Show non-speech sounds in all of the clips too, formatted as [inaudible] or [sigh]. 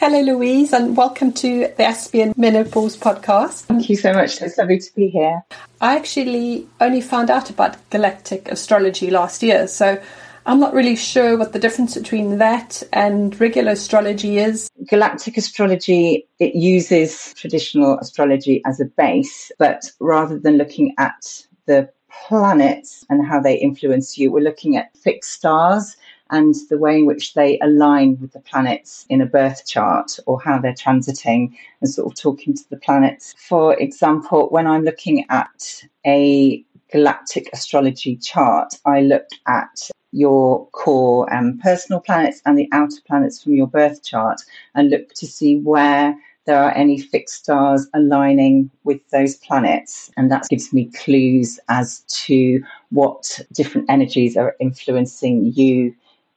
Hello, Louise, and welcome to the Aspian Menopause podcast. Thank you so much. It's lovely to be here. I actually only found out about galactic astrology last year, so I'm not really sure what the difference between that and regular astrology is. Galactic astrology, it uses traditional astrology as a base, but rather than looking at the planets and how they influence you, we're looking at fixed stars and the way in which they align with the planets in a birth chart or how they're transiting and sort of talking to the planets. For example, when I'm looking at a galactic astrology chart, I look at your core and personal planets and the outer planets from your birth chart and look to see where there are any fixed stars aligning with those planets. And that gives me clues as to what different energies are influencing you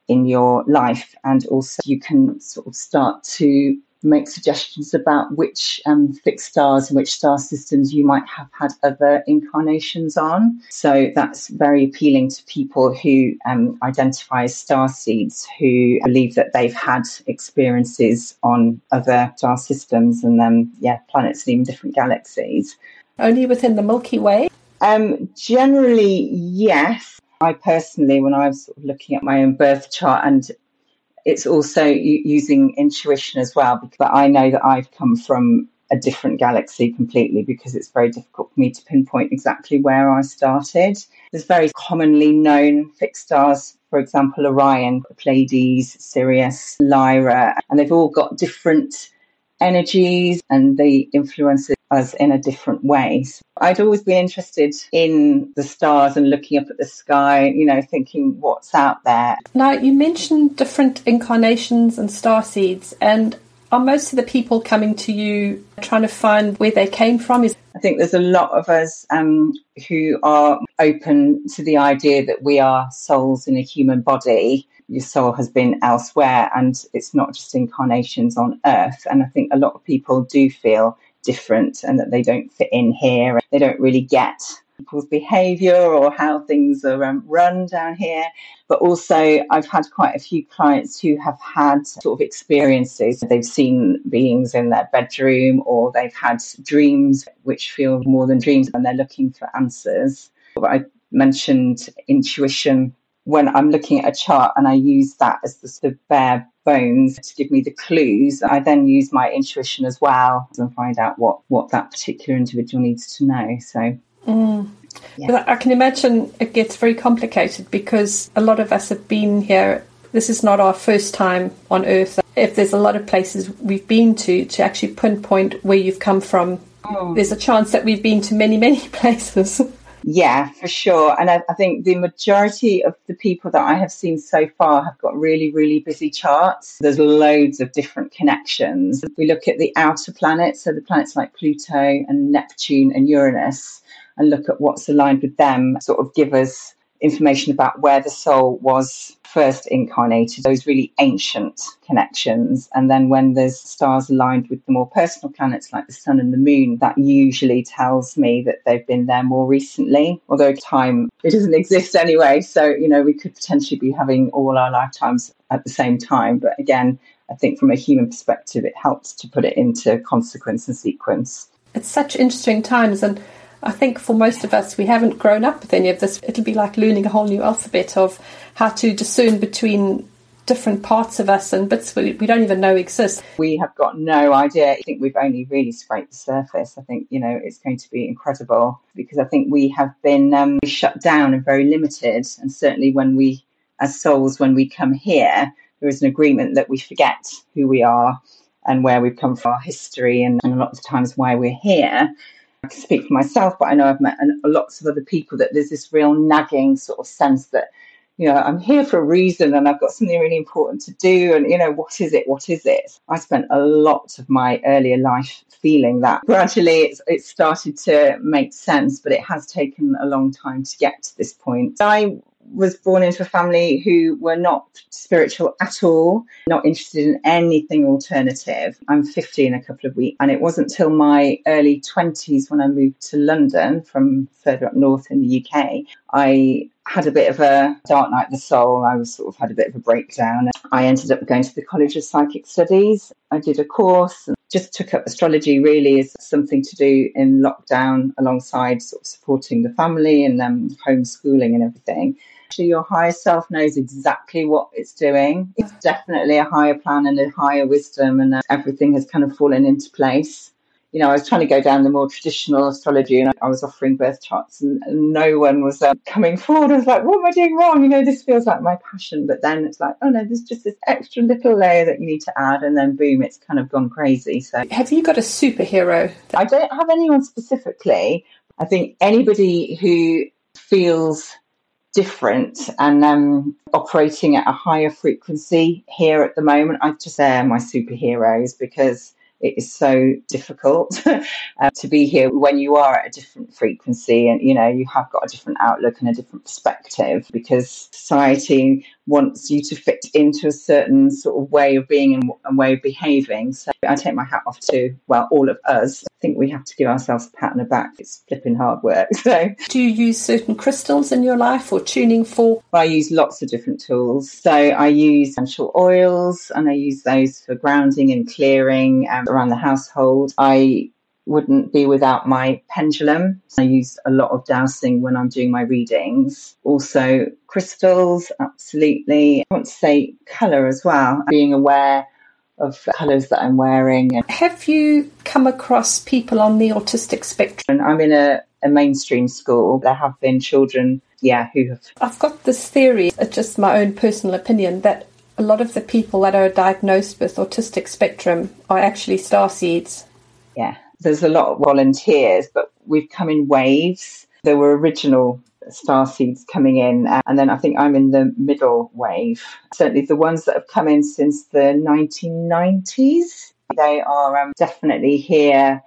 in your life. And also, you can sort of start to make suggestions about which um, fixed stars and which star systems you might have had other incarnations on. So that's very appealing to people who um, identify as star seeds, who believe that they've had experiences on other star systems and then, yeah, planets and even different galaxies. Only within the Milky Way? Um, generally, yes. I personally, when I was looking at my own birth chart, and it's also using intuition as well, but I know that I've come from a different galaxy completely because it's very difficult for me to pinpoint exactly where I started. There's very commonly known fixed stars, for example, Orion, Pleiades, Sirius, Lyra, and they've all got different energies and they influence us in a different way. So I'd always be interested in the stars and looking up at the sky, you know, thinking what's out there. Now, you mentioned different incarnations and star seeds, and are most of the people coming to you trying to find where they came from? Is I think there's a lot of us um, who are open to the idea that we are souls in a human body. Your soul has been elsewhere, and it's not just incarnations on Earth. And I think a lot of people do feel different and that they don't fit in here. They don't really get people's behavior or how things are um, run down here. But also, I've had quite a few clients who have had sort of experiences. They've seen beings in their bedroom or they've had dreams which feel more than dreams and they're looking for answers. I mentioned intuition when I'm looking at a chart and I use that as the sort of bare bones to give me the clues, I then use my intuition as well and find out what, what that particular individual needs to know. So, mm. yeah. I can imagine it gets very complicated because a lot of us have been here. This is not our first time on Earth. If there's a lot of places we've been to, to actually pinpoint where you've come from, oh. there's a chance that we've been to many, many [laughs] places. Yeah, for sure. And I, I, think the majority of the people that I have seen so far have got really, really busy charts. There's loads of different connections. We look at the outer planets, so the planets like Pluto and Neptune and Uranus, and look at what's aligned with them, sort of give us information about where the soul was first incarnated, those really ancient connections. And then when there's stars aligned with the more personal planets like the sun and the moon, that usually tells me that they've been there more recently, although time it doesn't [laughs] exist anyway. So, you know, we could potentially be having all our lifetimes at the same time. But again, I think from a human perspective, it helps to put it into consequence and sequence. It's such interesting times. And I think for most of us, we haven't grown up with any of this. It'll be like learning a whole new alphabet of how to discern between different parts of us and bits we, we don't even know exist. We have got no idea. I think we've only really scraped the surface. I think, you know, it's going to be incredible because I think we have been um, shut down and very limited. And certainly when we, as souls, when we come here, there is an agreement that we forget who we are and where we've come from, our history, and, and a lot of times why we're here. I can speak for myself, but I know I've met lots of other people that there's this real nagging sort of sense that, you know, I'm here for a reason and I've got something really important to do. And, you know, what is it? What is it? I spent a lot of my earlier life feeling that. Gradually, it's, it's started to make sense, but it has taken a long time to get to this point. I was born into a family who were not spiritual at all, not interested in anything alternative. I'm 50 in a couple of weeks, and it wasn't till my early 20s when I moved to London from further up north in the UK. I had a bit of a dark night of the soul. I was sort of had a bit of a breakdown. I ended up going to the College of Psychic Studies. I did a course and just took up astrology really as something to do in lockdown alongside sort of supporting the family and um, homeschooling and everything. Actually, your higher self knows exactly what it's doing. It's definitely a higher plan and a higher wisdom, and uh, everything has kind of fallen into place you know, I was trying to go down the more traditional astrology and I was offering birth charts and, and no one was um, coming forward. I was like, what am I doing wrong? You know, this feels like my passion. But then it's like, oh no, there's just this extra little layer that you need to add. And then boom, it's kind of gone crazy. So have you got a superhero? I don't have anyone specifically. I think anybody who feels different and um, operating at a higher frequency here at the moment, I just say my superheroes because it is so difficult [laughs] uh, to be here when you are at a different frequency and you know you have got a different outlook and a different perspective because society wants you to fit into a certain sort of way of being and, and way of behaving. So i take my hat off to well all of us. I think we have to give ourselves a pat on the back. It's flipping hard work. [laughs] So do you use certain crystals in your life or tuning for? I use lots of different tools. So i use essential oils and i use those for grounding and clearing um, around the household. I wouldn't be without my pendulum. I use a lot of dowsing when I'm doing my readings. Also, crystals, absolutely. I want to say colour as well, being aware of colours that I'm wearing. Have you come across people on the autistic spectrum? I'm in a, a mainstream school. There have been children, yeah, who have. I've got this theory, it's just my own personal opinion, that a lot of the people that are diagnosed with autistic spectrum are actually star seeds. Yeah, there's a lot of volunteers, but we've come in waves. There were original star seeds coming in, and then I think I'm in the middle wave. Certainly, the ones that have come in since the 1990s, they are um, definitely here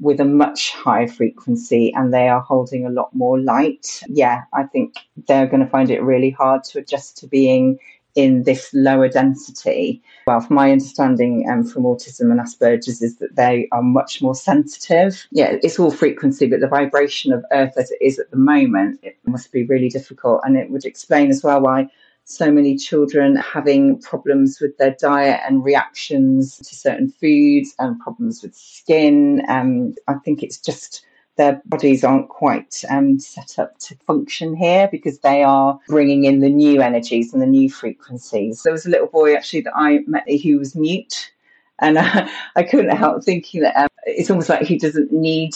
with a much higher frequency and they are holding a lot more light. Yeah, I think they're going to find it really hard to adjust to being in this lower density. Well, from my understanding um, from autism and Asperger's is that they are much more sensitive. Yeah, it's all frequency, but the vibration of Earth as it is at the moment, it must be really difficult. And it would explain as well why so many children having problems with their diet and reactions to certain foods and problems with skin. And I think it's just their bodies aren't quite um, set up to function here because they are bringing in the new energies and the new frequencies. There was a little boy actually that I met who was mute, and uh, [laughs] I couldn't help thinking that um, it's almost like he doesn't need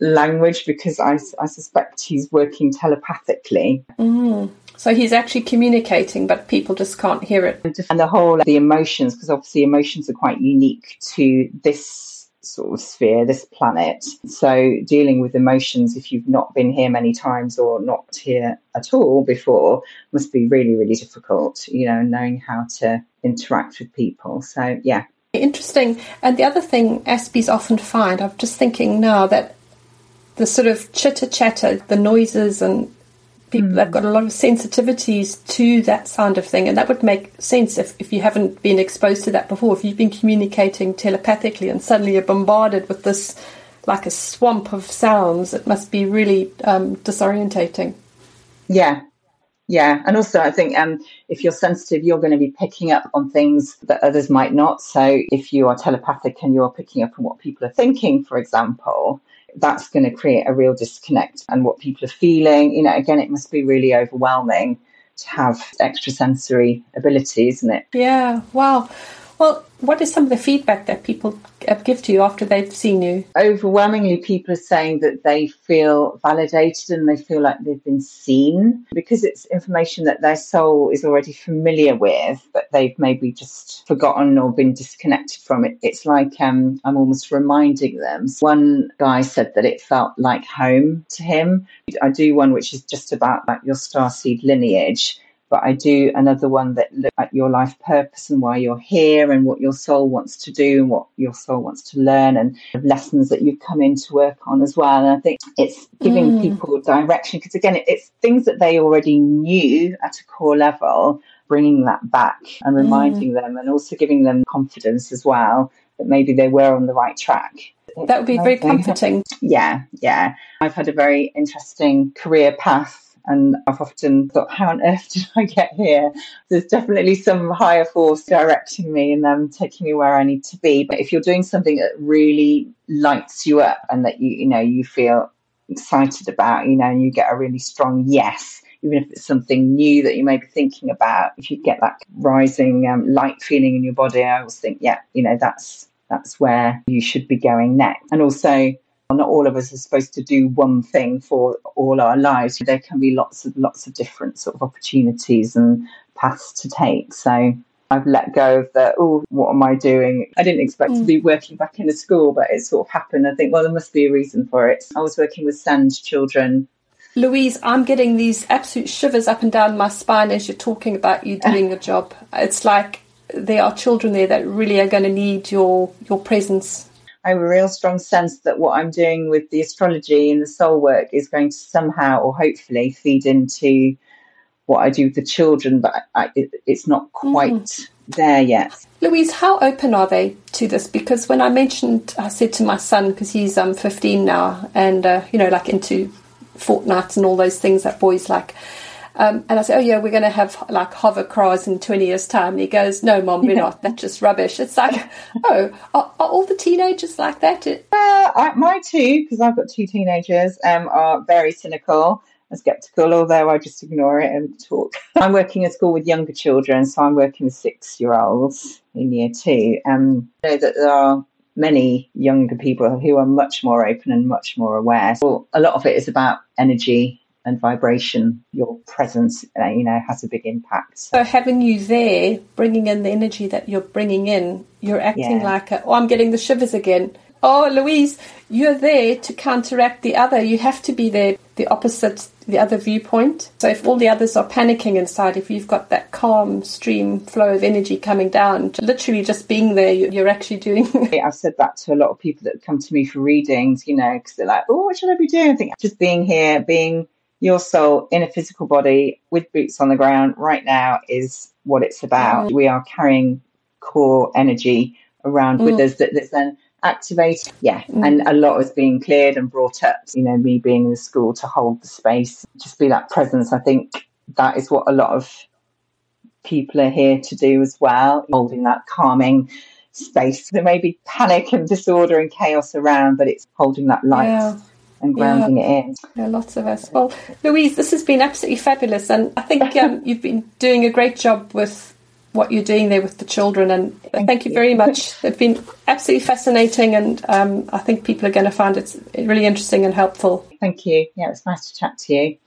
language because I, I suspect he's working telepathically. Mm. So he's actually communicating, but people just can't hear it. And the whole the emotions, because obviously emotions are quite unique to this sort of sphere, this planet. So, dealing with emotions, if you've not been here many times or not here at all before, must be really, really difficult, you know, knowing how to interact with people. So, yeah. Interesting. And the other thing Aspies often find, I'm just thinking now that the sort of chitter chatter, the noises and people mm. have got a lot of sensitivities to that sound of thing, and that would make sense if, if you haven't been exposed to that before. If you've been communicating telepathically and suddenly you're bombarded with this like a swamp of sounds, it must be really um, disorientating. Yeah, yeah, and also I think um, if you're sensitive, you're going to be picking up on things that others might not. So if you are telepathic and you're picking up on what people are thinking, for example, that's going to create a real disconnect and what people are feeling. You know, again, it must be really overwhelming to have extrasensory abilities, isn't it? Yeah, wow. Well, what is some of the feedback that people give to you after they've seen you? Overwhelmingly, people are saying that they feel validated and they feel like they've been seen because it's information that their soul is already familiar with, but they've maybe just forgotten or been disconnected from it. It's like um, I'm almost reminding them. One guy said that it felt like home to him. I do one which is just about like your starseed lineage but I do another one that look at your life purpose and why you're here and what your soul wants to do and what your soul wants to learn and lessons that you've come in to work on as well. And I think it's giving mm. people direction because again, it's things that they already knew at a core level, bringing that back and reminding mm. them and also giving them confidence as well that maybe they were on the right track. That would be very comforting. Yeah, yeah. I've had a very interesting career path And I've often thought, how on earth [laughs] did I get here? There's definitely some higher force directing me and um, taking me where I need to be. But if you're doing something that really lights you up and that you, you know, you feel excited about, you know, and you get a really strong yes, even if it's something new that you may be thinking about, if you get that rising um, light feeling in your body, I always think, yeah, you know, that's that's where you should be going next. And also, not all of us are supposed to do one thing for all our lives. There can be lots of lots of different sort of opportunities and paths to take. So I've let go of the, oh, what am I doing? I didn't expect mm. to be working back in a school, but it sort of happened. I think, well, there must be a reason for it. I was working with SEND children. Louise, I'm getting these absolute shivers up and down my spine as you're talking about you [laughs] doing your job. It's like there are children there that really are going to need your your presence. I have a real strong sense that what I'm doing with the astrology and the soul work is going to somehow or hopefully feed into what I do with the children, but I, it, it's not quite mm. there yet. Louise, how open are they to this? Because when I mentioned, I said to my son, because he's um 15 now, and uh, you know, like into fortnights and all those things that boys like. Um, and I said, oh yeah, we're going to have like hover cars in 20 years time. And he goes, no, mom, we're not. That's just rubbish. It's like, [laughs] oh, are, are, all the teenagers like that? Uh, my two, because I've got two teenagers, um, are very cynical and skeptical, although I just ignore it and talk. [laughs] I'm working at school with younger children, so I'm working with six year olds in year two. Um, I know that there are many younger people who are much more open and much more aware. So a lot of it is about energy and vibration, your presence, uh, you know, has a big impact. So having you there, bringing in the energy that you're bringing in, you're acting yeah. like, a, oh, I'm getting the shivers again. Oh, Louise, you're there to counteract the other. You have to be there, the opposite, the other viewpoint. So if all the others are panicking inside, if you've got that calm stream flow of energy coming down, literally just being there, you're actually doing. [laughs] I've said that to a lot of people that come to me for readings, you know, because they're like, oh, what should I be doing? I think just being here, being your soul in a physical body with boots on the ground right now is what it's about. Mm. We are carrying core energy around mm. with us that, that's then activated. Yeah. Mm. And a lot is being cleared and brought up. You know, me being in the school to hold the space, just be that presence. I think that is what a lot of people are here to do as well, holding that calming space. There may be panic and disorder and chaos around, but it's holding that light. Yeah and grounding yeah. it in. Yeah, lots of us. Well, Louise, this has been absolutely fabulous, and I think um, [laughs] you've been doing a great job with what you're doing there with the children. And thank, thank you. you. very much. [laughs] It's been absolutely fascinating, and um, I think people are going to find it really interesting and helpful. Thank you. Yeah, it's nice to chat to you.